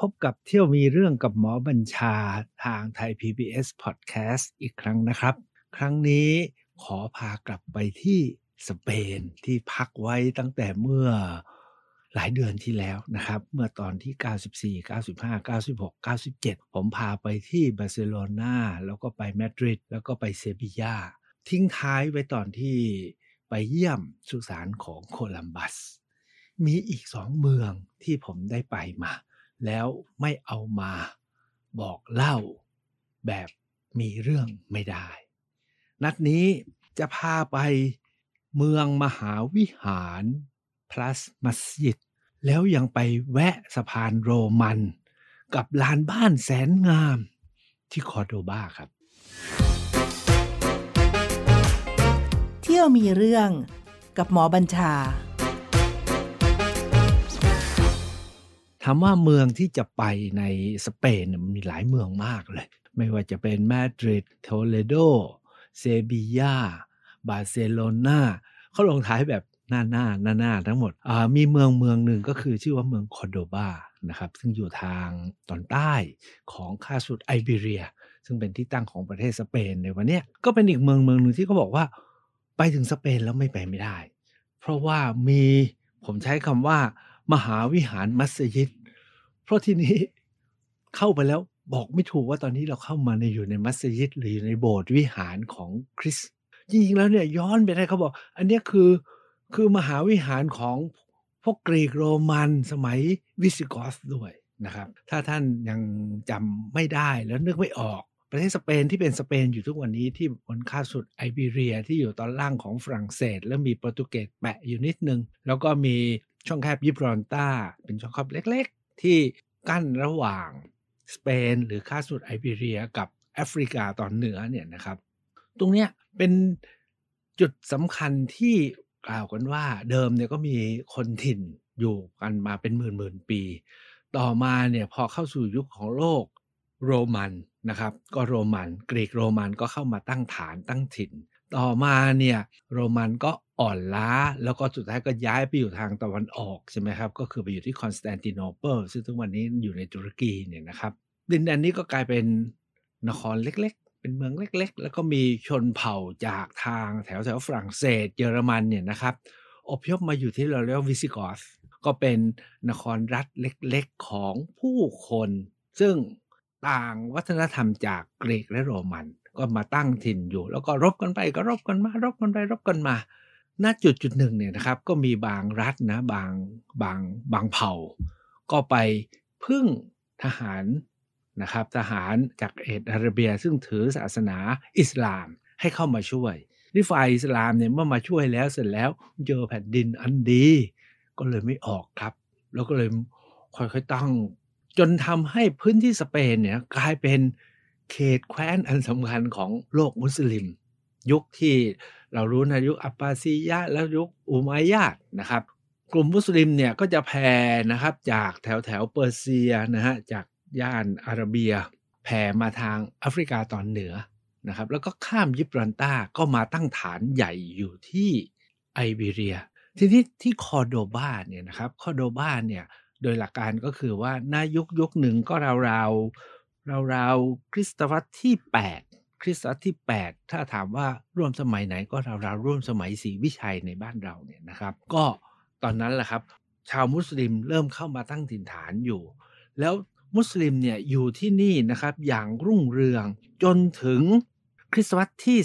พบกับเที่ยวมีเรื่องกับหมอบัญชาทางไทย PBS Podcast อีกครั้งนะครับ ครั้งนี้ขอพากลับไปที่สเปนที่พักไว้ตั้งแต่เมื่อหลายเดือนที่แล้วนะครับ เมื่อตอนที่ 94 95 96 97 ผมพาไปที่บาร์เซโลนาแล้วก็ไปมาดริดแล้วก็ไปเซบียาทิ้งท้ายไว้ตอนที่ไปเยี่ยมสุสานของโคลัมบัส มีอีกสองเมืองที่ผมได้ไปมา แล้วไม่เอามาบอกเล่าแบบมีเรื่องไม่ได้ นัดนี้จะพาไปเมืองมหาวิหาร plus มัสยิด แล้วยังไปแวะสะพานโรมัน กับลานบ้านแสนงามที่คอร์โดบาครับ เที่ยวมีเรื่องกับหมอบัญชา ถามว่าเมืองที่จะไปในสเปนมันมีหลายเมืองมากเลย ไม่ว่าจะเป็นมาดริดโทเลโดเซบียาบาร์เซโลนาเขาลงท้ายแบบหน้าหน้าหน้าหน้าทั้งหมดมีเมืองเมืองหนึ่งก็คือชื่อว่าเมืองคอร์โดบานะครับซึ่งอยู่ทางตอนใต้ของคาบสมุทรไอบีเรีย ซึ่งเป็นที่ตั้งของประเทศสเปนในวันนี้ก็เป็นอีกเมืองเมืองหนึ่งที่เขาบอกว่า ไปถึงสเปนแล้วไม่ไปไม่ได้ เพราะว่ามีผมใช้คำว่า มหาวิหารมัสยิด เพราะที่นี้เข้าไปแล้วบอกไม่ถูกว่าตอนนี้เราเข้ามาในอยู่ในมัสยิดหรืออยู่ในโบสถ์วิหารของคริสต์จริงๆแล้วเนี่ยย้อนไปได้เขาบอก อันนี้คือคือมหาวิหารของพวกกรีกโรมันสมัยวิสิกอสด้วยนะครับ ถ้าท่านยังจำไม่ได้แล้วนึกไม่ออก ประเทศสเปนที่เป็นสเปนอยู่ทุกวันนี้ที่บนค่าสุดไอเบีเรียที่อยู่ตอนล่างของฝรั่งเศส แล้วมีโปรตุเกสแปะอยู่นิดนึง แล้วก็มีช่องแคบยิบรอนตาเป็นช่องแคบเล็ก ที่กั้นระหว่างสเปน หรือค่าสุดไอเบีเรียกับแอฟริกาตอนเหนือเนี่ยนะครับ ตรงเนี้ยเป็นจุดสำคัญที่กล่าวกันว่าเดิมเนี่ยก็มีคนถิ่นอยู่กันมาเป็นหมื่นหมื่นปี ต่อมาเนี่ยพอเข้าสู่ยุคของโลกโรมันนะครับ ก็โรมัน กรีกโรมันก็เข้ามาตั้งฐานตั้งถิ่น ต่อมาเนี่ยโรมันก็อ่อนล้า แล้วก็สุดท้ายก็ย้ายไปอยู่ทางตะวันออกใช่ไหมครับ ก็คือไปอยู่ที่คอนสแตนติโนเปิลซึ่งทุกวันนี้อยู่ในตุรกีเนี่ยนะครับ ดินแดนนี้ก็กลายเป็นนครเล็กๆ เป็นเมืองเล็กๆ แล้วก็มีชนเผ่าจากทางแถวแถวฝรั่งเศสเยอรมันเนี่ยนะครับอพยพมาอยู่ที่เราเรียกวิสิกอสก็เป็นนครรัฐเล็กๆของผู้คน ซึ่งต่างวัฒนธรรมจากกรีกและโรมัน ก็มาตั้งถิ่นอยู่ แล้วก็รบกันไปก็รบกันมารบกันไปรบกันมาณจุดจุดหนึ่งเนี่ยนะครับก็มีบางรัฐนะบางบางบางเผ่า ก็ไปพึ่งทหารนะครับทหารจากเอตอาระเบียซึ่งถือศาสนาอิสลามให้เข้ามาช่วยนี่ฝ่ายอิสลามเนี่ยเมื่อมาช่วยแล้วเสร็จแล้วเจอแผ่นดินอันดี ก็เลยไม่ออกครับ แล้วก็เลยค่อยๆตั้ง จนทำให้พื้นที่สเปนเนี่ยกลายเป็น เขตแคว้นอันสำคัญของโลกมุสลิม ยุคที่เรารู้นะยุคอับบาซียะแล้วยุคอุมัยยะนะครับ กลุ่มมุสลิมเนี่ยก็จะแผ่นะครับจากแถวแถวเปอร์เซียนะฮะจากย่านอาระเบีย แผ่มาทางแอฟริกาตอนเหนือนะครับแล้วก็ข้ามยิบรัลตาก็มาตั้งฐานใหญ่อยู่ที่ไอเบเรีย ทีนี้ที่คอโดบาเนี่ยนะครับคอโดบาเนี่ยโดยหลักการก็คือว่าณยุคยุคหนึ่งก็ราวราว ราวราวๆคริสตวรรษที่ 8 คริสตวรรษที่ 8 ถ้าถามว่าร่วมสมัยไหนก็ราวราวๆร่วมสมัยศรีวิชัยในบ้านเราเนี่ยนะครับ ก็ตอนนั้นแหละครับ ชาวมุสลิมเริ่มเข้ามาตั้งถิ่นฐานอยู่ แล้วมุสลิมเนี่ยอยู่ที่นี่นะครับอย่างรุ่งเรืองจนถึงคริสตวรรษที่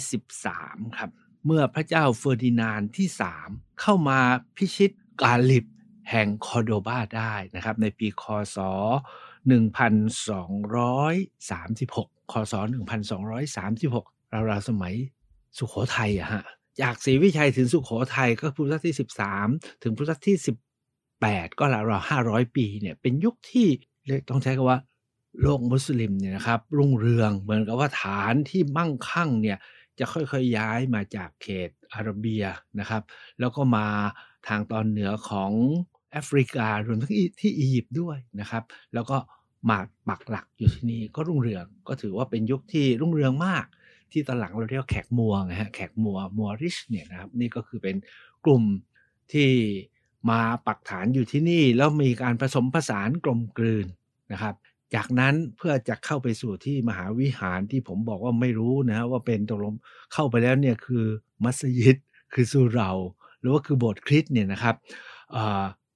13 ครับ เมื่อพระเจ้าเฟอร์ดินานด์ที่ 3 เข้ามาพิชิตกาลิบแห่งคอโดบาได้นะครับในปีคศ 1236คศ1236ราวๆสมัยสุขโขทัยอะฮะจากศรีวิชัยถึงสุขโขทัยก็พุทธศตวรรษที่ 13 ถึงพุทธศตวรรษที่ 18 ก็ราวๆ500ปีเนี่ยเป็นยุคที่เรียกต้องใช้คำว่าโลกมุสลิมเนี่ยนะครับ รุ่งเรืองเหมือนกับว่าฐานที่มั่งคั่งเนี่ยจะค่อยๆย้ายมาจากเขตอาระเบียนะครับ แล้วก็มาทางตอนเหนือของแอฟริการวมทั้งที่อียิปต์ด้วยนะครับ แล้วก็ มาปักหลักอยู่ที่นี่ก็รุ่งเรืองก็ถือว่าเป็นยุคที่รุ่งเรืองมาก ที่ตอนหลังเราเรียกแขกมัวนะฮะแขกมัวมัวริชเนี่ยนะครับนี่ก็คือเป็นกลุ่มที่มาปักฐานอยู่ที่นี่แล้วมีการผสมผสานกลมกลืนนะครับ จากนั้นเพื่อจะเข้าไปสู่ที่มหาวิหารที่ผมบอกว่าไม่รู้นะว่าเป็นตกลงเข้าไปแล้วเนี่ยคือมัสยิดคือสุเหราหรือว่าคือโบสถ์คริสต์เนี่ยนะครับ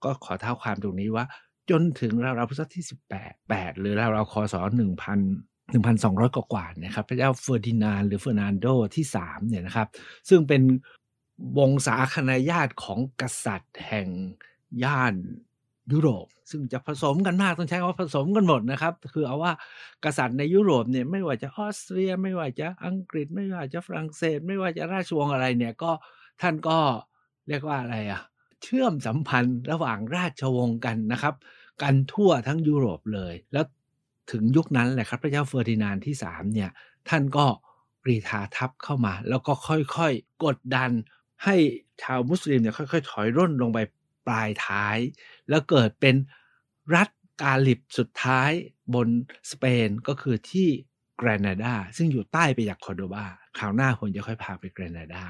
ก็ขอเท้าความตรงนี้ว่า จนถึงราวๆพุทธศตวรรษที่ 18 8 หรือราวๆคศ1,000 1,200 กว่าๆนะครับพระเจ้าเฟอร์ดินานหรือเฟอร์นานโดที่3เนี่ยนะครับ ซึ่งเป็นวงศาคณาญาติของกษัตริย์แห่งย่านยุโรป ซึ่งจะผสมกันมากต้องใช้คำว่าผสมกันหมดนะครับ คือเอาว่ากษัตริย์ในยุโรปเนี่ยไม่ว่าจะออสเตรีย ไม่ว่าจะอังกฤษ ไม่ว่าจะฝรั่งเศส ไม่ว่าจะราชวงศ์อะไรเนี่ยก็ท่านก็เรียกว่าอะไรอะเชื่อมสัมพันธ์ระหว่างราชวงศ์กันนะครับ กันทั่วทั้งยุโรปเลย แล้วถึงยุคนั้นแหละครับพระเจ้าเฟอร์ดินานที่3เนี่ยท่านก็กรีธาทัพเข้ามา แล้วก็ค่อยๆกดดันให้ชาวมุสลิมเนี่ยค่อยๆ ถอยร่นลงไปปลายท้าย แล้วเกิดเป็นรัฐกาลิบสุดท้ายบนสเปนก็คือที่แกรนาดาซึ่งอยู่ใต้ไปจากคอร์โดบา คราวหน้าคนจะค่อยพาไปแกรนาดา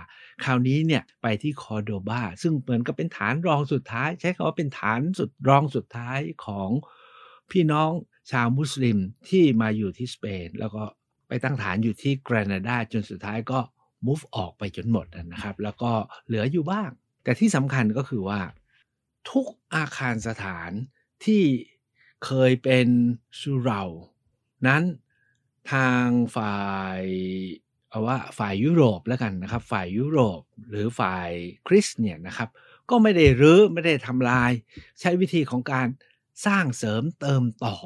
คราวนี้เนี่ยไปที่คอร์โดบาซึ่งเหมือนกับเป็นฐานรองสุดท้าย ใช้คำว่าเป็นฐานสุดรองสุดท้ายของพี่น้องชาวมุสลิมที่มาอยู่ที่สเปน แล้วก็ไปตั้งฐานอยู่ที่แกรนาดาจนสุดท้ายก็ move ออกไปจนหมดนะครับ แล้วก็เหลืออยู่บ้าง แต่ที่สำคัญก็คือว่า ทุกอาคารสถานที่เคยเป็นสุเรานั้นทางฝ่าย เอาว่าฝ่ายยุโรปแล้วกันนะครับ ฝ่ายยุโรปหรือฝ่ายคริสเนี่ยนะครับ ก็ไม่ได้รื้อไม่ได้ทำลาย ใช้วิธีของการสร้างเสริมเติมต่อ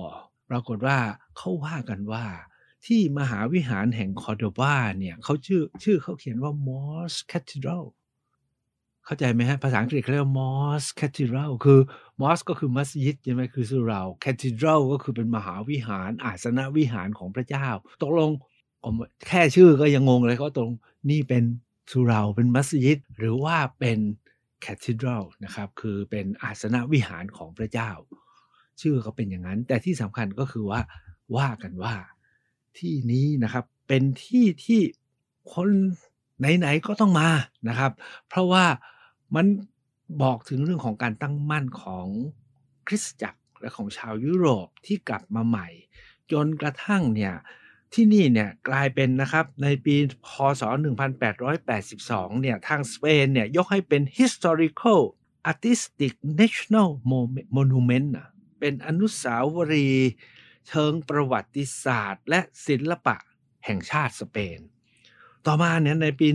ปรากฏว่าเขาว่ากันว่า ที่มหาวิหารแห่งคอร์โดบาเนี่ยเขาชื่อชื่อเขาเขียนว่า Moss Cathedral เข้าใจไหมฮะภาษาอังกฤษเขาเรียกว่า Moss Cathedral คือ Moss ก็คือมัสยิดใช่ไหมคือสุรา Cathedral ก็คือเป็นมหาวิหารอาสนะวิหารของพระเจ้า ตกลง แค่ชื่อก็ยังงงเลยเขาตรงนี่เป็นสุราเป็นมัสยิด หรือว่าเป็น Cathedral นะครับ คือเป็นอาสนะวิหารของพระเจ้า ชื่อเขาเป็นอย่างนั้น แต่ที่สำคัญก็คือว่าว่ากันว่าที่นี้นะครับเป็นที่ที่คนไหนๆก็ต้องมานะครับ เพราะว่ามันบอกถึงเรื่องของการตั้งมั่นของคริสตจักรและของชาวยุโรปที่กลับมาใหม่ จนกระทั่งเนี่ย ที่นี่เนี่ยกลายเป็นนะครับในปีพศ 1882 เนี่ยทางสเปนเนี่ยยกให้เป็น historical artistic national monument เป็นอนุสาวรีย์เชิงประวัติศาสตร์ และศิลปะแห่งชาติสเปน ต่อมาเนี่ยในปี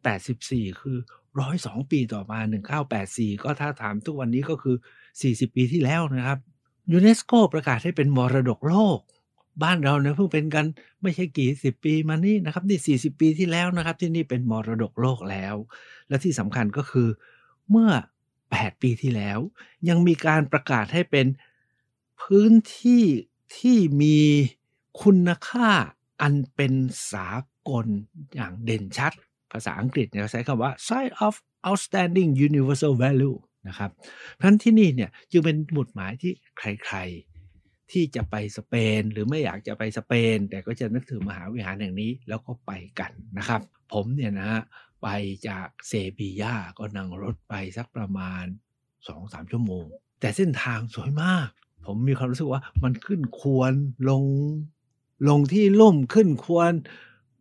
1984 คือ 102 ปีต่อมา 1984 ก็ถ้าถามทุกวันนี้ก็คือ 40 ปีที่แล้วนะครับยูเนสโกประกาศให้เป็นมรดกโลก บ้านเราเนี่ยเพิ่งเป็นกันไม่ใช่กี่สิบปีมานี่นะครับนี่40ปีที่แล้วนะครับ ที่นี่เป็นมรดกโลกแล้ว และที่สำคัญก็คือเมื่อ 8 ปีที่แล้ว ยังมีการประกาศให้เป็นพื้นที่ที่มีคุณค่าอันเป็นสากลอย่างเด่นชัด ภาษาอังกฤษเนี่ยใช้คำว่า site of outstanding universal value นะครับเพราะฉะนั้นที่นี่เนี่ยจึงเป็นหมุดหมายที่ใครๆ ที่จะไปสเปน หรือไม่อยากจะไปสเปน แต่ก็จะนึกถึงมหาวิหารแห่งนี้แล้วก็ไปกันนะครับ ผมเนี่ยนะฮะไปจากเซบียาก็นั่งรถไปสักประมาณ 2-3 ชั่วโมง แต่เส้นทางสวยมาก ผมมีความรู้สึกว่ามันขึ้นควรลงลงที่ลุ่มขึ้นควร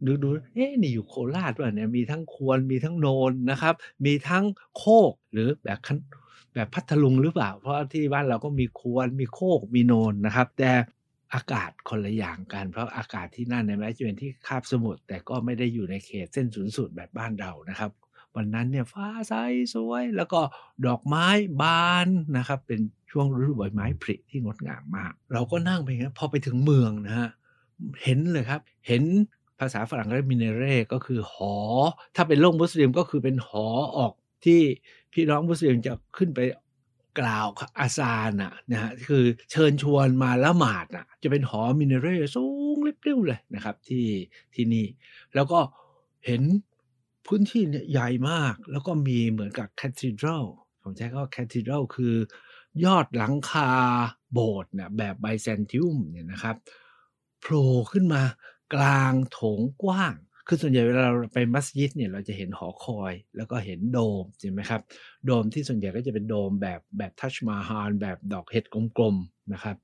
ดูดูเอ๊ะนี่อยู่โคราชว่ะเนี่ยมีทั้งควรมีทั้งโนนนะครับ มีทั้งโคกหรือแบบ แบบพัทลุงหรือเปล่า เพราะที่บ้านเราก็มีควรมีโคกมีโนนนะครับ แต่อากาศคนละอย่างกัน เพราะอากาศที่นั่นในแม้จะเป็นที่คาบสมุทรแต่ก็ไม่ได้อยู่ในเขตเส้นศูนย์สูตรแบบบ้านเรานะครับ วันนั้นเนี่ยฟ้าใสสวย แล้วก็ดอกไม้บานนะครับ เป็นช่วงฤดูใบไม้ผลิที่งดงามมาก เราก็นั่งไปงั้นพอไปถึงเมืองนะฮะเห็นเลยครับ เห็นภาษาฝรั่งเรียกมินเร่ก็คือหอ ถ้าเป็นโลกมุสลิมก็คือเป็นหอออกที่ พี่น้องมุสลิมจะขึ้นไปกล่าวอาซาน่ะนะฮะคือเชิญชวนมาละหมาดอะจะเป็นหอมินเร่สูงเรียวเลยนะครับ ที่ที่นี่ แล้วก็เห็นพื้นที่เนี่ยใหญ่มาก แล้วก็มีเหมือนกับแคทดรัลผมใช้คำว่าแคทดรัลคือยอดหลังคาโบสถ์เนี่ยแบบไบแซนติอุมเนี่ยนะครับโผล่ขึ้นมากลางโถงกว้าง คือส่วนใหญ่เวลาเราไปมัสยิดเนี่ยเราจะเห็นหอคอยแล้วก็เห็นโดมใช่ไหมครับ โดมที่ส่วนใหญ่ก็จะเป็นโดมแบบแบบทัชมาฮาลแบบดอกเห็ดกลมๆนะครับ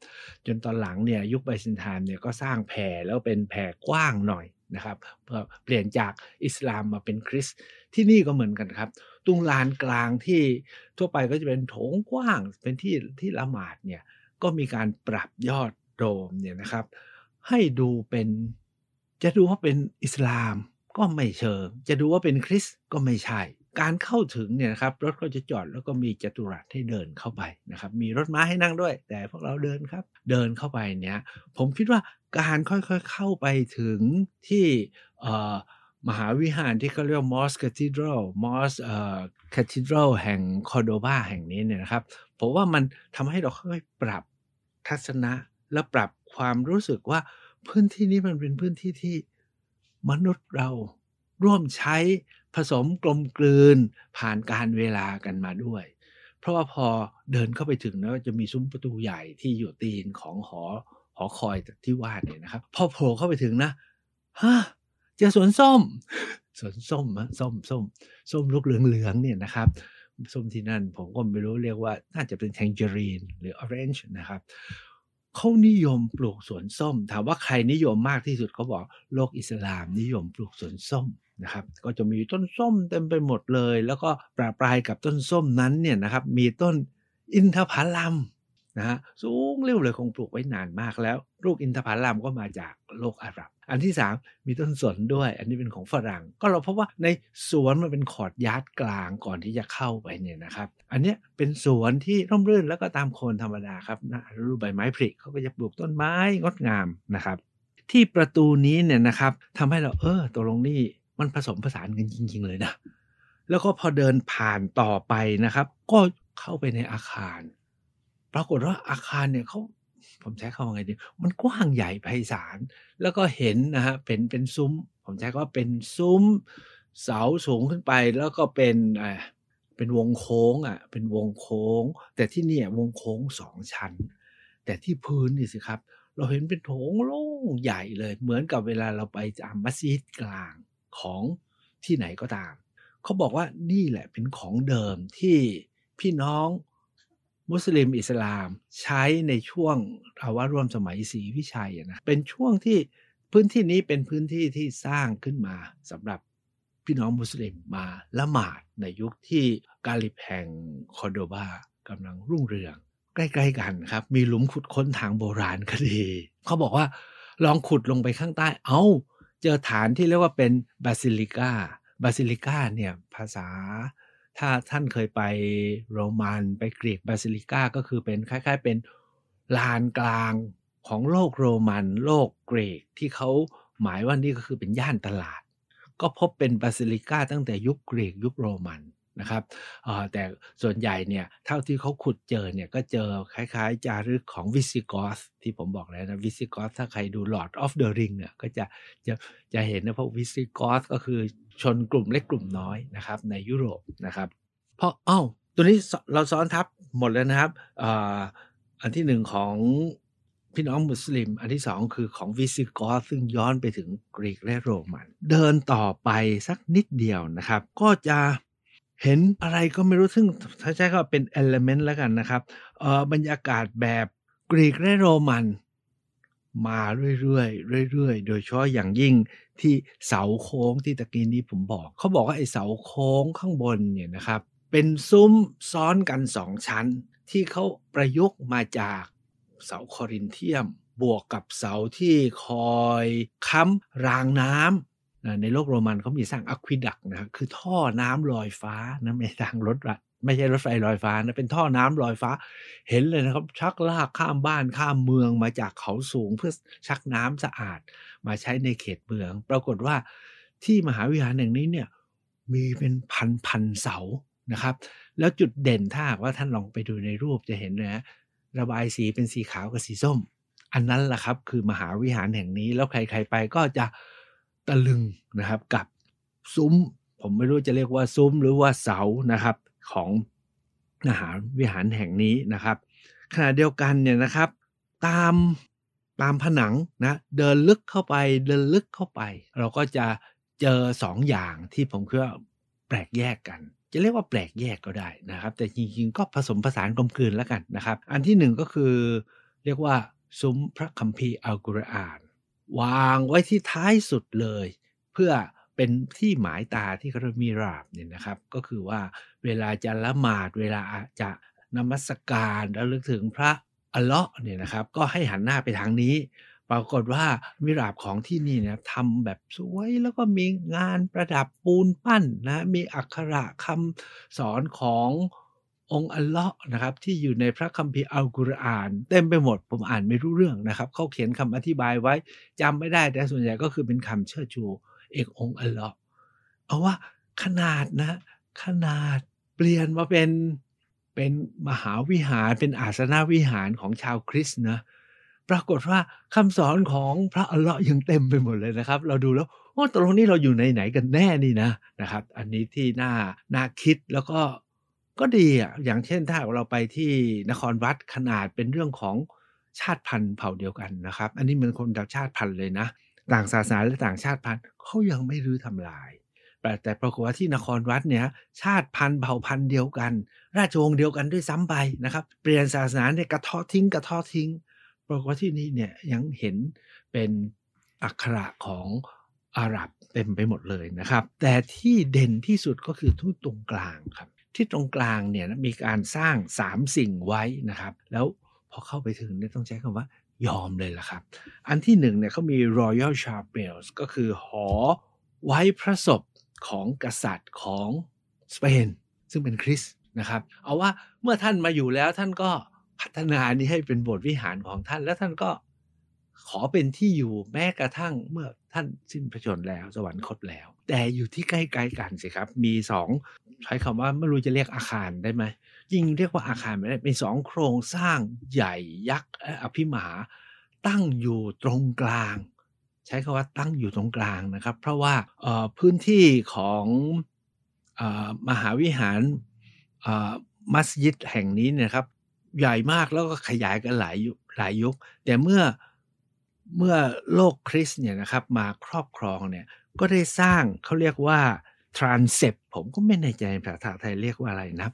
จนตอนหลังเนี่ยยุคไบแซนไทน์เนี่ยก็สร้างแผ่แล้วเป็นแผ่กว้างหน่อยนะครับเพื่อเปลี่ยนจากอิสลามมาเป็นคริสต์ที่นี่ก็เหมือนกันครับ ตรงลานกลางที่ทั่วไปก็จะเป็นโถงกว้างเป็นที่ที่ละหมาดเนี่ยก็มีการปรับยอดโดมเนี่ยนะครับ ให้ดูเป็น จะดูว่าเป็นอิสลามก็ไม่เชิง จะดูว่าเป็นคริสต์ก็ไม่ใช่ การเข้าถึงเนี่ยนะครับรถก็จะจอดแล้วก็มีจัตุรัสให้เดินเข้าไปนะครับมีรถม้าให้นั่งด้วย แต่พวกเราเดินครับ เดินเข้าไปเนี่ยผมคิดว่าการค่อยๆเข้าไปถึงที่มหาวิหารที่เขาเรียกมอสคาทิดรัลมอสคาทิดรัลแห่งคอโดบาแห่งนี้เนี่ยนะครับผมว่ามันทำให้เราค่อยๆปรับทัศนะและปรับความรู้สึกว่า พื้นที่นี้มันเป็นพื้นที่ที่มนุษย์เราร่วมใช้ผสมกลมกลืนผ่านการเวลากันมาด้วย เพราะว่าพอเดินเข้าไปถึงแล้วจะมีซุ้มประตูใหญ่ที่อยู่ตีนของหอหอคอยที่ว่าเนี่ยนะครับ พอโผล่เข้าไปถึงนะฮะเจอสวนส้มสวนส้มอะส้มส้มส้มลูกเหลืองๆเนี่ยนะครับส้มที่นั่นผมก็ไม่รู้เรียกว่าน่าจะเป็นแทงเจอรีนหรือออเรนจ์นะครับ เขานิยมปลูกสวนส้ม ถามว่าใครนิยมมากที่สุดเขาบอกโลกอิสลามนิยมปลูกสวนส้มนะครับ ก็จะมีต้นส้มเต็มไปหมดเลย แล้วก็ปราปลายกับต้นส้มนั้นเนี่ยนะครับ มีต้นอินทผลัมนะฮะสูงเร็วเลยคงปลูกไว้นานมากแล้ว ลูกอินทผลัมก็มาจากโลกอาหรับ อันที่ 3 มีต้นสนด้วย อันนี้เป็นของฝรั่ง ก็เราพบว่าในสวนมันเป็นขอดยาร์ดกลางก่อนที่จะเข้าไปเนี่ยนะครับ อันนี้เป็นสวนที่ร่มรื่นแล้วก็ตามโคนธรรมดาครับนะรูปใบไม้ผลิเขาก็จะปลูกต้นไม้งดงามนะครับ ที่ประตูนี้เนี่ยนะครับทำให้เราเออตกลงนี่มันผสมผสานกันจริง ๆ เลยนะแล้วก็พอเดินผ่านต่อไปนะครับ ก็เข้าไปในอาคาร ปรากฏว่าอาคารเนี่ยเขา ผมใช้คำว่าไงดีมันกว้างใหญ่ไพศาลแล้วก็เห็นนะฮะเป็นเป็นซุ้ม ผมใช้คำว่าเป็นซุ้มเสาสูงขึ้นไปแล้วก็เป็นอ่าเป็นวงโค้งอะเป็นวงโค้ง แต่ที่นี่วงโค้งสองชั้น แต่ที่พื้นนี่สิครับ เราเห็นเป็นโถงโล่งใหญ่เลย เหมือนกับเวลาเราไปจามมัสยิดกลางของที่ไหนก็ตาม เขาบอกว่านี่แหละเป็นของเดิมที่พี่น้อง มุสลิมอิสลามใช้ในช่วงเอาว่าร่วมสมัยศรีวิชัยนะเป็นช่วงที่พื้นที่นี้เป็นพื้นที่ที่สร้างขึ้นมาสำหรับพี่น้องมุสลิมมาละหมาดในยุคที่กาลิบแห่งคอโดบากำลังรุ่งเรือง ใกล้ๆกันครับ มีหลุมขุดค้นทางโบราณก็ดีเขาบอกว่าลองขุดลงไปข้างใต้ อ้าว เจอฐานที่เรียกว่าเป็นบาซิลิกาบาซิลิกาเนี่ยภาษา ถ้าท่านเคยไปโรมันไปกรีกบาซิลิก้าก็คือเป็นคล้าย ๆ เป็นลานกลางของโลกโรมันโลกกรีกที่เขาหมายว่านี่ก็คือเป็นย่านตลาด ก็พบเป็นบาซิลิก้าตั้งแต่ยุคกรีกยุคโรมัน นะครับแต่ส่วนใหญ่เนี่ยเท่าที่เขาขุดเจอเนี่ยก็เจอคล้ายๆ จารึกของวิซิกอทที่ผมบอกแล้วนะวิซิกอทถ้าใครดู Lord of the Ring เนี่ยก็จะจะจะเห็นนะพวกวิซิกอทก็คือชนกลุ่มเล็กกลุ่มน้อยนะครับในยุโรปนะครับเพราะอ้าวตัวนี้เราซ้อนทับหมดแล้วนะครับอันที่หนึ่งของพี่น้องมุสลิม อันที่สองคือของวิซิกอทซึ่งย้อนไปถึงกรีกและโรมัน เดินต่อไปสักนิดเดียวนะครับ ก็จะ เห็นอะไรก็ไม่รู้ซึ่งถ้าใช้คำเป็นเอลเมนต์แล้วกันนะครับเออบรรยากาศแบบกรีกและโรมันมาเรื่อยๆเรื่อยๆ โดยเฉพาะอย่างยิ่งที่เสาโค้งที่ตะกี้นี้ผมบอก เขาบอกว่าไอ้เสาโค้งข้างบนเนี่ยนะครับ เป็นซุ้มซ้อนกันสองชั้น ที่เขาประยุกต์มาจากเสาคอรินเทียม บวกกับเสาที่คอยค้ำรางน้ำ ในโลกโรมันเขามีสร้างอะควิดักนะคือท่อน้ำลอยฟ้านะไม่ทางรถไม่ใช่รถไฟลอยฟ้านะเป็นท่อน้ำลอยฟ้า เห็นเลยนะครับ ชักลากข้ามบ้านข้ามเมืองมาจากเขาสูงเพื่อชักน้ำสะอาด มาใช้ในเขตเมือง ปรากฏว่าที่มหาวิหารแห่งนี้เนี่ยมีเป็นพันพันเสานะครับ แล้วจุดเด่นถ้าว่าท่านลองไปดูในรูปจะเห็นนะฮะระบายสีเป็นสีขาวกับสีส้ม อันนั้นแหละครับ คือมหาวิหารแห่งนี้แล้วใครๆไปก็จะ ตะลึงนะครับกับซุ้ม ผมไม่รู้จะเรียกว่าซุ้มหรือว่าเสานะครับของมหาวิหารแห่งนี้นะครับ ขณะเดียวกันเนี่ยนะครับตามตามผนังนะเดินลึกเข้าไปเดินลึกเข้าไป เราก็จะเจอสองอย่างที่ผมคิดว่าแปลกแยกกัน จะเรียกว่าแปลกแยกก็ได้นะครับ แต่จริงๆก็ผสมผสานกลมกลืนแล้วกันนะครับ อันที่หนึ่งก็คือเรียกว่าซุ้มพระคัมภีร์อัลกุรอาน วางไว้ที่ท้ายสุดเลย เพื่อเป็นที่หมายตาที่เขาเรียกมิราบเนี่ยนะครับ ก็คือว่าเวลาจะละหมาดเวลาจะนมัสการระลึกถึงพระอัลเลาะห์เนี่ยนะครับ ก็ให้หันหน้าไปทางนี้ ปรากฏว่ามิราบของที่นี่เนี่ยทำแบบสวยแล้วก็มีงานประดับปูนปั้นนะมีอักขระคำสอนของ องค์อัลเลาะห์นะครับที่อยู่ในพระคัมภีร์อัลกุรอานเต็มไปหมดผมอ่านไม่รู้เรื่องนะครับเขาเขียนคำอธิบายไว้จำไม่ได้แต่ส่วนใหญ่ก็คือเป็นคำเชิดชูเอกองค์อัลเลาะห์เอาว่าขนาดนะ ขนาดเปลี่ยนมาเป็นเป็นมหาวิหารเป็นอาสนะวิหารของชาวคริสต์นะปรากฏว่าคำสอนของพระอัลเลาะห์ยังเต็มไปหมดเลยนะครับ เราดูแล้วโอ้ตรงนี้เราอยู่ในไหนกันแน่นี่นะนะครับ อันนี้ที่น่าน่าคิดแล้วก็ ก็ดีอะอย่างเช่นถ้าเราไปที่นครวัดขนาดเป็นเรื่องของชาติพันธุ์เผ่าเดียวกันนะครับ อันนี้มันคนจากชาติพันธุ์เลยนะ ต่างศาสนาและต่างชาติพันธุ์เขายังไม่รื้อทำลาย แต่แต่ปรากฏว่าที่นครวัดเนี่ยชาติพันธุ์เผ่าพันธุ์เดียวกัน ราชวงศ์เดียวกันด้วยซ้ำไปนะครับ เปลี่ยนศาสนาเนี่ยกระทาะทิ้งกระทาะทิ้ง ปรากฏว่าที่นี่เนี่ยยังเห็นเป็นอักขระของอาหรับเต็มไปหมดเลยนะครับ แต่ที่เด่นที่สุดก็คือทุกตรงกลางครับ ที่ตรงกลางเนี่ยมีการสร้างสามสิ่งไว้นะครับ แล้วพอเข้าไปถึงเนี่ยต้องใช้คำว่ายอมเลยล่ะครับ อันที่หนึ่งเนี่ยเขามี Royal Chapel ก็คือหอไว้พระศพของกษัตริย์ของสเปน ซึ่งเป็นคริสนะครับ เอาว่าเมื่อท่านมาอยู่แล้วท่านก็พัฒนานี้ให้เป็นโบสถ์วิหารของท่าน แล้วท่านก็ขอเป็นที่อยู่แม้กระทั่งเมื่อท่านสิ้นพระชนม์แล้วสวรรคตแล้ว แต่อยู่ที่ใกล้ๆกันสิครับ มีสอง ใช้คำว่าไม่รู้จะเรียกอาคารได้ไหมยิ่งเรียกว่าอาคารไม่ได้เป็นสองโครงสร้างใหญ่ยักษ์อภิมหาตั้งอยู่ตรงกลาง ใช้คำว่าตั้งอยู่ตรงกลางนะครับ เพราะว่าพื้นที่ของอมหาวิหารมัสยิดแห่งนี้นะครับ ใหญ่มากแล้วก็ขยายกันหลายหลายยุค แต่เมื่อเมื่อโลกคริสเนี่ยนะครับมาครอบครองเนี่ยก็ได้สร้างเขาเรียกว่า transept ผมก็ไม่แน่ใจภาษาไทยเรียกว่าอะไรนะ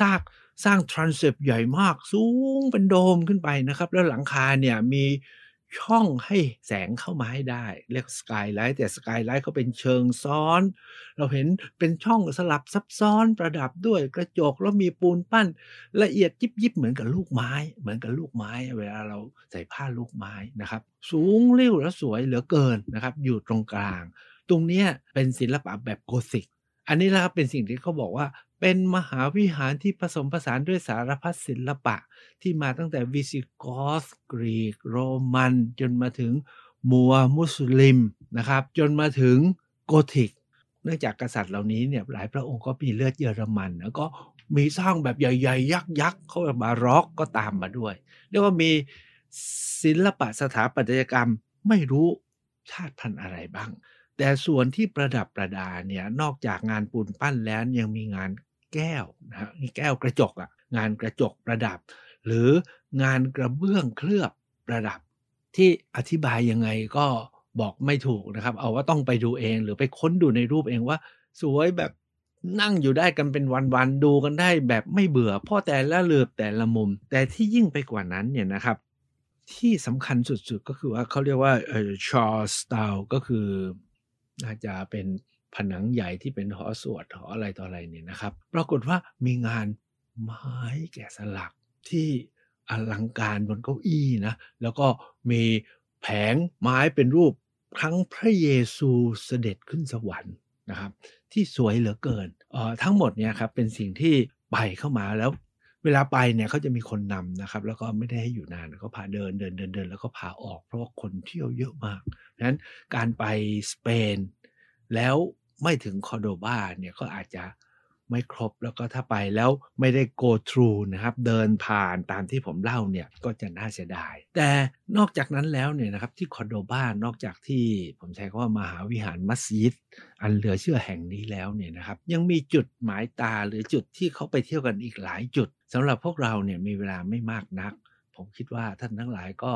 สร้างสร้าง transept ใหญ่มากสูงเป็นโดมขึ้นไปนะครับ แล้วหลังคาเนี่ยมีช่องให้แสงเข้ามาให้ได้ เรียกสกายไลท์แต่สกายไลท์เขาเป็นเชิงซ้อน เราเห็นเป็นช่องสลับซับซ้อนประดับด้วยกระจกแล้วมีปูนปั้น ละเอียดยิบยิบเหมือนกับลูกไม้ เหมือนกับลูกไม้ เวลาเราใส่ผ้าลูกไม้นะครับ สูงเรี่ยวและสวยเหลือเกินนะครับ อยู่ตรงกลาง ตรงนี้เป็นศิลปะแบบโกธิก อันนี้แหละครับเป็นสิ่งที่เขาบอกว่า เป็นมหาวิหารที่ผสมผสานด้วยสารพัดศิลปะ ที่มาตั้งแต่วิสิกอสกรีก โรมัน จนมาถึงมัวมุสลิมนะครับ จนมาถึงโกธิก เนื่องจากกษัตริย์เหล่านี้เนี่ยหลายพระองค์ก็มีเลือดเยอรมัน แล้วก็มีสร้างแบบใหญ่ๆ ยักษ์ๆเขาแบบบาร็อกก็ตามมาด้วย เรียกว่ามีศิลปะสถาปัตยกรรมไม่รู้ชาติพันธุ์อะไรบ้าง แต่ส่วนที่ประดับประดาเนี่ยนอกจากงานปูนปั้นแล้วยังมีงานแก้วนะฮะแก้วกระจกอะงานกระจกประดับ หรืองานกระเบื้องเคลือบประดับ ที่อธิบายยังไงก็บอกไม่ถูกนะครับ เอาว่าต้องไปดูเองหรือไปค้นดูในรูปเองว่า สวยแบบนั่งอยู่ได้กันเป็นวันๆดูกันได้แบบไม่เบื่อเพราะแต่ละเลือบแต่ละมุม แต่ที่ยิ่งไปกว่านั้นเนี่ยนะครับ ที่สำคัญสุดๆก็คือว่าเขาเรียกว่าเออชอสตาลก็คือ น่าจจะเป็นผนังใหญ่ที่เป็นหอสวดหออะไรต่ออะไรเนี่ยนะครับ ปรากฏว่ามีงานไม้แกะสลักที่อลังการบนเก้าอี้นะ แล้วก็มีแผงไม้เป็นรูปครั้งพระเยซูเสด็จขึ้นสวรรค์นะครับ ที่สวยเหลือเกินออทั้งหมดเนี่ยครับเป็นสิ่งที่ไปเข้ามาแล้ว เวลาไปเนี่ยเขาจะมีคนนำนะครับ แล้วก็ไม่ได้ให้อยู่นานเขาพาเดินเดินเดินเดินแล้วก็พาออก เพราะว่าคนเที่ยวเยอะมากฉะนั้นการไปสเปน แล้วไม่ถึงคอโดบาเนี่ยก็อาจจะ ไม่ครบแล้วก็ถ้าไปแล้วไม่ได้ go through นะครับเดินผ่านตามที่ผมเล่าเนี่ยก็จะน่าเสียดาย แต่นอกจากนั้นแล้วเนี่ยนะครับที่คอร์โดบ้านอกจากที่ผมใช้คำว่ามหาวิหารมัสยิด อันเหลือเชื่อแห่งนี้แล้วเนี่ยนะครับยังมีจุดหมายตาหรือจุดที่เขาไปเที่ยวกันอีกหลายจุดสำหรับพวกเราเนี่ยมีเวลาไม่มากนัก ผมคิดว่าท่านทั้งหลายก็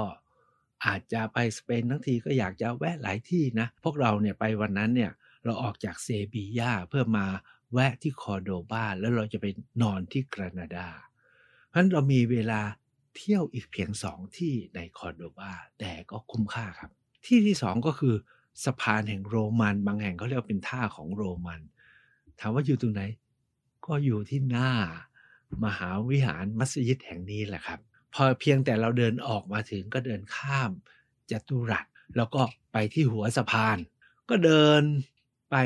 อาจจะไปสเปนทั้งทีก็อยากจะแวะหลายที่นะ พวกเราเนี่ยไปวันนั้นเนี่ยเราออกจากเซบียาเพื่อมา แวะที่คอร์โดบาแล้วเราจะไปนอนที่กรานาดาเพราะฉะนั้นเรามีเวลาเที่ยวอีกเพียงสองที่ในคอร์โดบาแต่ก็คุ้มค่าครับ ที่ที่สองก็คือสะพานแห่งโรมัน บางแห่งเขาเรียกว่าเป็นท่าของโรมัน ถามว่าอยู่ตรงไหน ก็อยู่ที่หน้ามหาวิหารมัสยิดแห่งนี้แหละครับ พอเพียงแต่เราเดินออกมาถึงก็เดินข้ามจัตุรัสแล้วก็ไปที่หัวสะพาน ก็เดินไป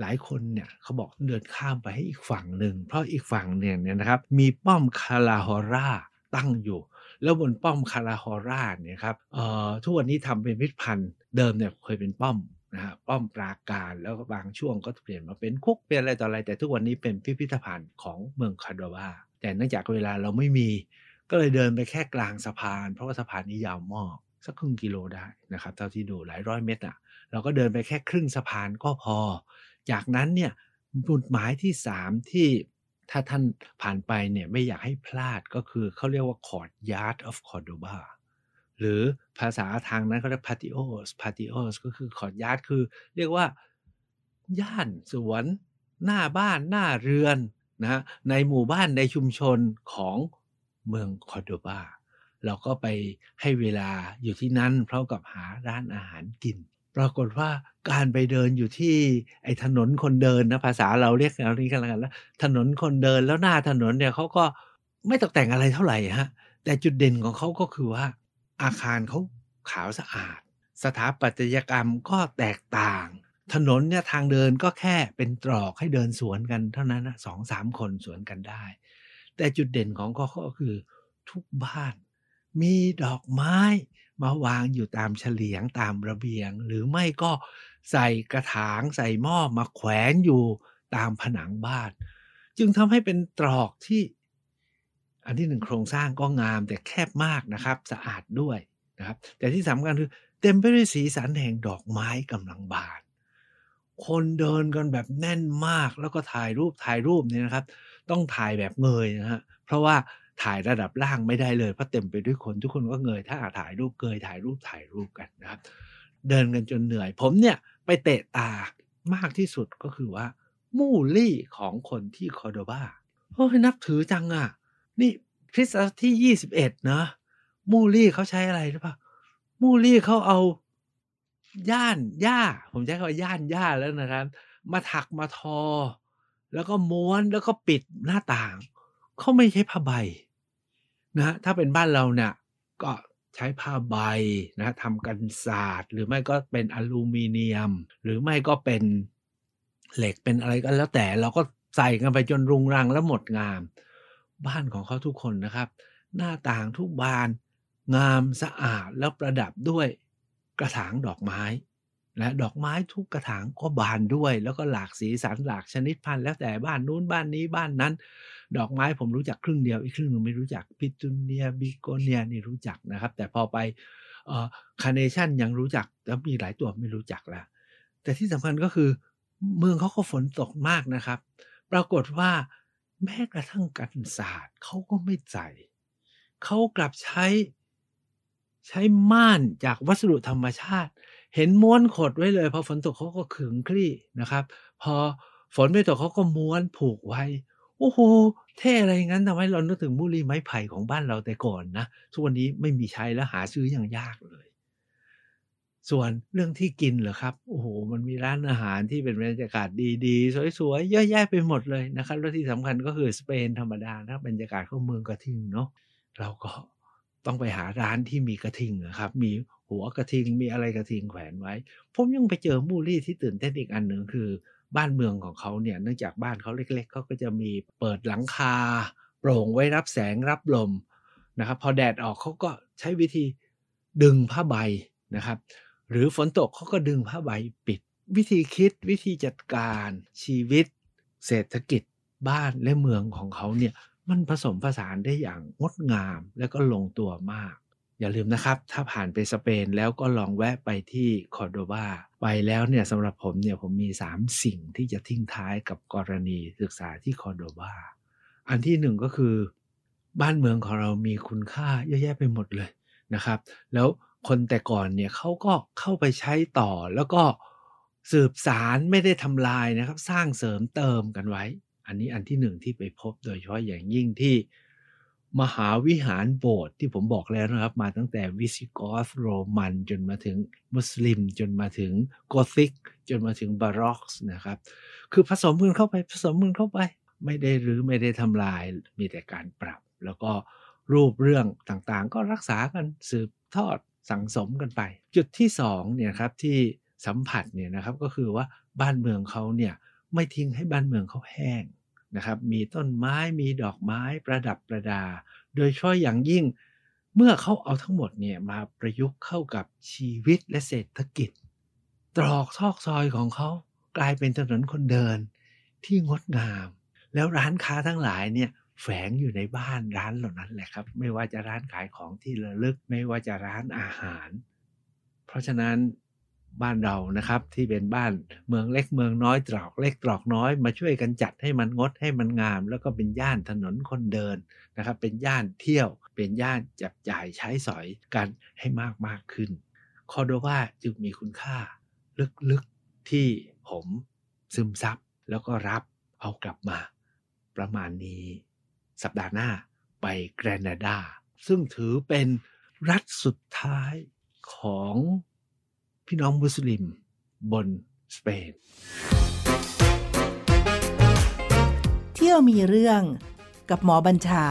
หลายคนเนี่ยเขาบอกเดินข้ามไปให้อีกฝั่งหนึ่ง เพราะอีกฝั่งเนี่ยนะครับมีป้อมคาราฮอร่าตั้งอยู่ แล้วบนป้อมคาราฮอร่าเนี่ยครับเอ่อทุกวันนี้ทำเป็นพิพิธภัณฑ์เดิมเนี่ยเคยเป็นป้อมนะฮะป้อมปราการแล้วก็บางช่วงก็เปลี่ยนมาเป็นคุกเป็นอะไรต่ออะไรแต่ทุกวันนี้เป็นพิพิธภัณฑ์ของเมืองคาโดวาแต่เนื่องจากเวลาเราไม่มี ก็เลยเดินไปแค่กลางสะพาน เพราะว่าสะพานนี้ยาวมากสักครึ่งกิโลได้นะครับเท่าที่ดูหลายร้อยเมตรอะเราก็เดินไปแค่ครึ่งสะพานก็พอ จากนั้นเนี่ยจุดหมายที่ 3 ที่ถ้าท่านผ่านไปเนี่ยไม่อยากให้พลาดก็คือเขาเรียกว่า Courtyard of Cordoba หรือภาษาทางนั้นเขาเรียก patios patios ก็คือ Courtyard คือ เรียกว่า ย่านสวน หน้าบ้านหน้าเรือนนะในหมู่บ้านในชุมชนของเมืองคอร์โดบาเราก็ไปให้เวลาอยู่ที่นั่นเพราะกับหาร้านอาหารกิน ปรากฏว่าการไปเดินอยู่ที่ไอ้ถนนคนเดินนะภาษาเราเรียกเอานี้กันแล้วกันแล้วถนนคนเดินแล้วหน้าถนนเนี่ยเขาก็ไม่ตกแต่งอะไรเท่าไหร่ฮะแต่จุดเด่นของเขาก็คือว่า อาคารเขาขาวสะอาด สถาปัตยกรรมก็แตกต่าง ถนนเนี่ยทางเดินก็แค่เป็นตรอกให้เดินสวนกันเท่านั้นนะสองสามคนสวนกันได้ แต่จุดเด่นของเขาก็คือทุกบ้านมีดอกไม้ มาวางอยู่ตามเฉลียงตามระเบียง หรือไม่ก็ใส่กระถางใส่หม้อมาแขวนอยู่ตามผนังบ้าน จึงทำให้เป็นตรอกที่ อันที่หนึ่งโครงสร้างก็งามแต่แคบมากนะครับ สะอาดด้วยนะครับ แต่ที่สำคัญคือเต็มไปด้วยสีสันแห่งดอกไม้กำลังบาน คนเดินกันแบบแน่นมากแล้วก็ถ่ายรูปถ่ายรูปเนี่ยนะครับ ต้องถ่ายแบบเงยนะฮะเพราะว่า ถ่ายระดับล่างไม่ได้เลยเพราะเต็มไปด้วยคน ทุกคนก็เงยถ้าถ่ายรูปเกยถ่ายรูปถ่ายรูปกันนะครับ เดินกันจนเหนื่อย ผมเนี่ยไปเตะตามากที่สุดก็คือว่ามูลี่ของคนที่คอร์โดบาโอ้ยนับถือจังอะ นี่คริสต์ที่ยี่สิบเอ็ดเนะมูลี่เขาใช้อะไรหรือเปล่ามูลี่เขาเอาย่านหญ้า ผมใช้คำว่าย่านหญ้าแล้วนะครับ มาถักมาทอ แล้วก็ม้วนแล้วก็ปิดหน้าต่างเขาไม่ใช้ผ้าใบ นะฮะถ้าเป็นบ้านเราเนี่ยก็ใช้ผ้าใบนะทำกันศาสตร์ หรือไม่ก็เป็นอลูมิเนียม หรือไม่ก็เป็นเหล็กเป็นอะไรก็แล้วแต่เราก็ใส่กันไปจนรุงรังแล้วหมดงาม บ้านของเขาทุกคนนะครับ หน้าต่างทุกบาน งามสะอาดแล้วประดับด้วยกระถางดอกไม้ และดอกไม้ทุกกระถางก็บานด้วย แล้วก็หลากสีสันหลากชนิดพันธุ์แล้วแต่บ้านนู้นบ้านนี้บ้านนั้น ดอกไม้ผมรู้จักครึ่งเดียวอีกครึ่งหนึงไม่รู้จักพิจูเนียบิโกเนียนี่รู้จักนะครับ แต่พอไปคาร์เนชันยังรู้จักแล้วมีหลายตัวไม่รู้จักแล้วแต่ที่สำคัญก็คือเมืองเขาก็ฝนตกมากนะครับ ปรากฏว่าแม้กระทั่งกันศาสตร์เขาก็ไม่ใส่เขากลับใช้ใช้ม่านจากวัสดุธรรมชาติ เห็นม้วนขดไว้เลยพอฝนตกเขาก็ขึงคลี่นะครับ พอฝนไม่ตกเขาก็ม้วนผูกไว้โอ้โหเท่อะไรงั้นทำให้เรานึกถึงบุรี่ไม้ไผ่ของบ้านเราแต่ก่อนนะทุกวันนี้ไม่มีใช้แล้วหาซื้ออย่างยากเลย ส่วนเรื่องที่กินเหรอครับโอ้โหมันมีร้านอาหารที่เป็นบรรยากาศดีๆ สวยๆเยอะแยะไปหมดเลยนะครับแล้วที่สำคัญก็คือสเปนธรรมดานะบรรยากาศของเมืองกระทิงเนาะเราก็ต้องไปหาร้านที่มีกระทิงนะครับ มี หัวกระทิงมีอะไรกระทิงแขวนไว้ ผมยังไปเจอมูลี่ที่ตื่นเต้นอีกอันหนึ่งคือ บ้านเมืองของเขาเนี่ยเนื่องจากบ้านเขาเล็กๆเขาก็จะมีเปิดหลังคา โปร่งไว้รับแสงรับลมนะครับพอแดดออกเขาก็ใช้วิธีดึงผ้าใบนะครับ หรือฝนตกเขาก็ดึงผ้าใบปิด วิธีคิดวิธีจัดการชีวิต เศรษฐกิจบ้านและเมืองของเขาเนี่ยมันผสมผสานได้อย่างงดงามและก็ลงตัวมาก อย่าลืมนะครับ ถ้าผ่านไปสเปนแล้วก็ลองแวะไปที่คอร์โดบาไปแล้วเนี่ยสำหรับผมเนี่ยผมมี 3 สิ่งที่จะทิ้งท้ายกับกรณีศึกษาที่คอร์โดบาอันที่หนึ่งก็คือ บ้านเมืองของเรามีคุณค่าเยอะแยะไปหมดเลยนะครับ แล้วคนแต่ก่อนเนี่ยเขาก็เข้าไปใช้ต่อแล้วก็สืบสารไม่ได้ทำลายนะครับ สร้างเสริมเติมกันไว้ อันนี้อันที่หนึ่งที่ไปพบโดยเฉพาะอย่างยิ่งที่ มหาวิหารโบสถ์ที่ผมบอกแล้วนะครับ มาตั้งแต่วิสิกอสโรมัน จนมาถึงมุสลิม จนมาถึงโกธิก จนมาถึงบาร็อกนะครับ คือผสมกันเข้าไปผสมกันเข้าไป ไม่ได้หรือไม่ได้ทำลายมีแต่การปรับ แล้วก็รูปเรื่องต่างๆ ก็รักษากันสืบทอดสังสมกันไป จุดที่สองเนี่ยครับที่สัมผัสเนี่ยนะครับก็คือว่าบ้านเมืองเขาเนี่ยไม่ทิ้งให้บ้านเมืองเขาแห้ง นะครับมีต้นไม้มีดอกไม้ประดับประดา โดยเฉพาะอย่างยิ่งเมื่อเขาเอาทั้งหมดเนี่ยมาประยุกต์เข้ากับชีวิตและเศรษฐกิจ ตรอกซอกซอยของเขากลายเป็นถนนคนเดินที่งดงาม แล้วร้านค้าทั้งหลายเนี่ยแฝงอยู่ในบ้านร้านเหล่านั้นแหละครับ ไม่ว่าจะร้านขายของที่ระลึก ไม่ว่าจะร้านอาหาร เพราะฉะนั้น บ้านเรานะครับ ที่เป็นบ้านเมืองเล็กเมืองน้อยตรอกเล็กตรอกน้อยมาช่วยกันจัดให้มันงดให้มันงาม แล้วก็เป็นย่านถนนคนเดินนะครับ เป็นย่านเที่ยว เป็นย่านจับจ่ายใช้สอยกันให้มากมากขึ้น คอโดวาจึงมีคุณค่า ลึกๆที่ผมซึมซับแล้วก็รับเอากลับมา ประมาณนี้ สัปดาห์หน้าไปแกรนาดา ซึ่งถือเป็นรัฐสุดท้ายของ พี่น้องมุสลิมบนสเปน เที่ยวมีเรื่องกับหมอบัญชา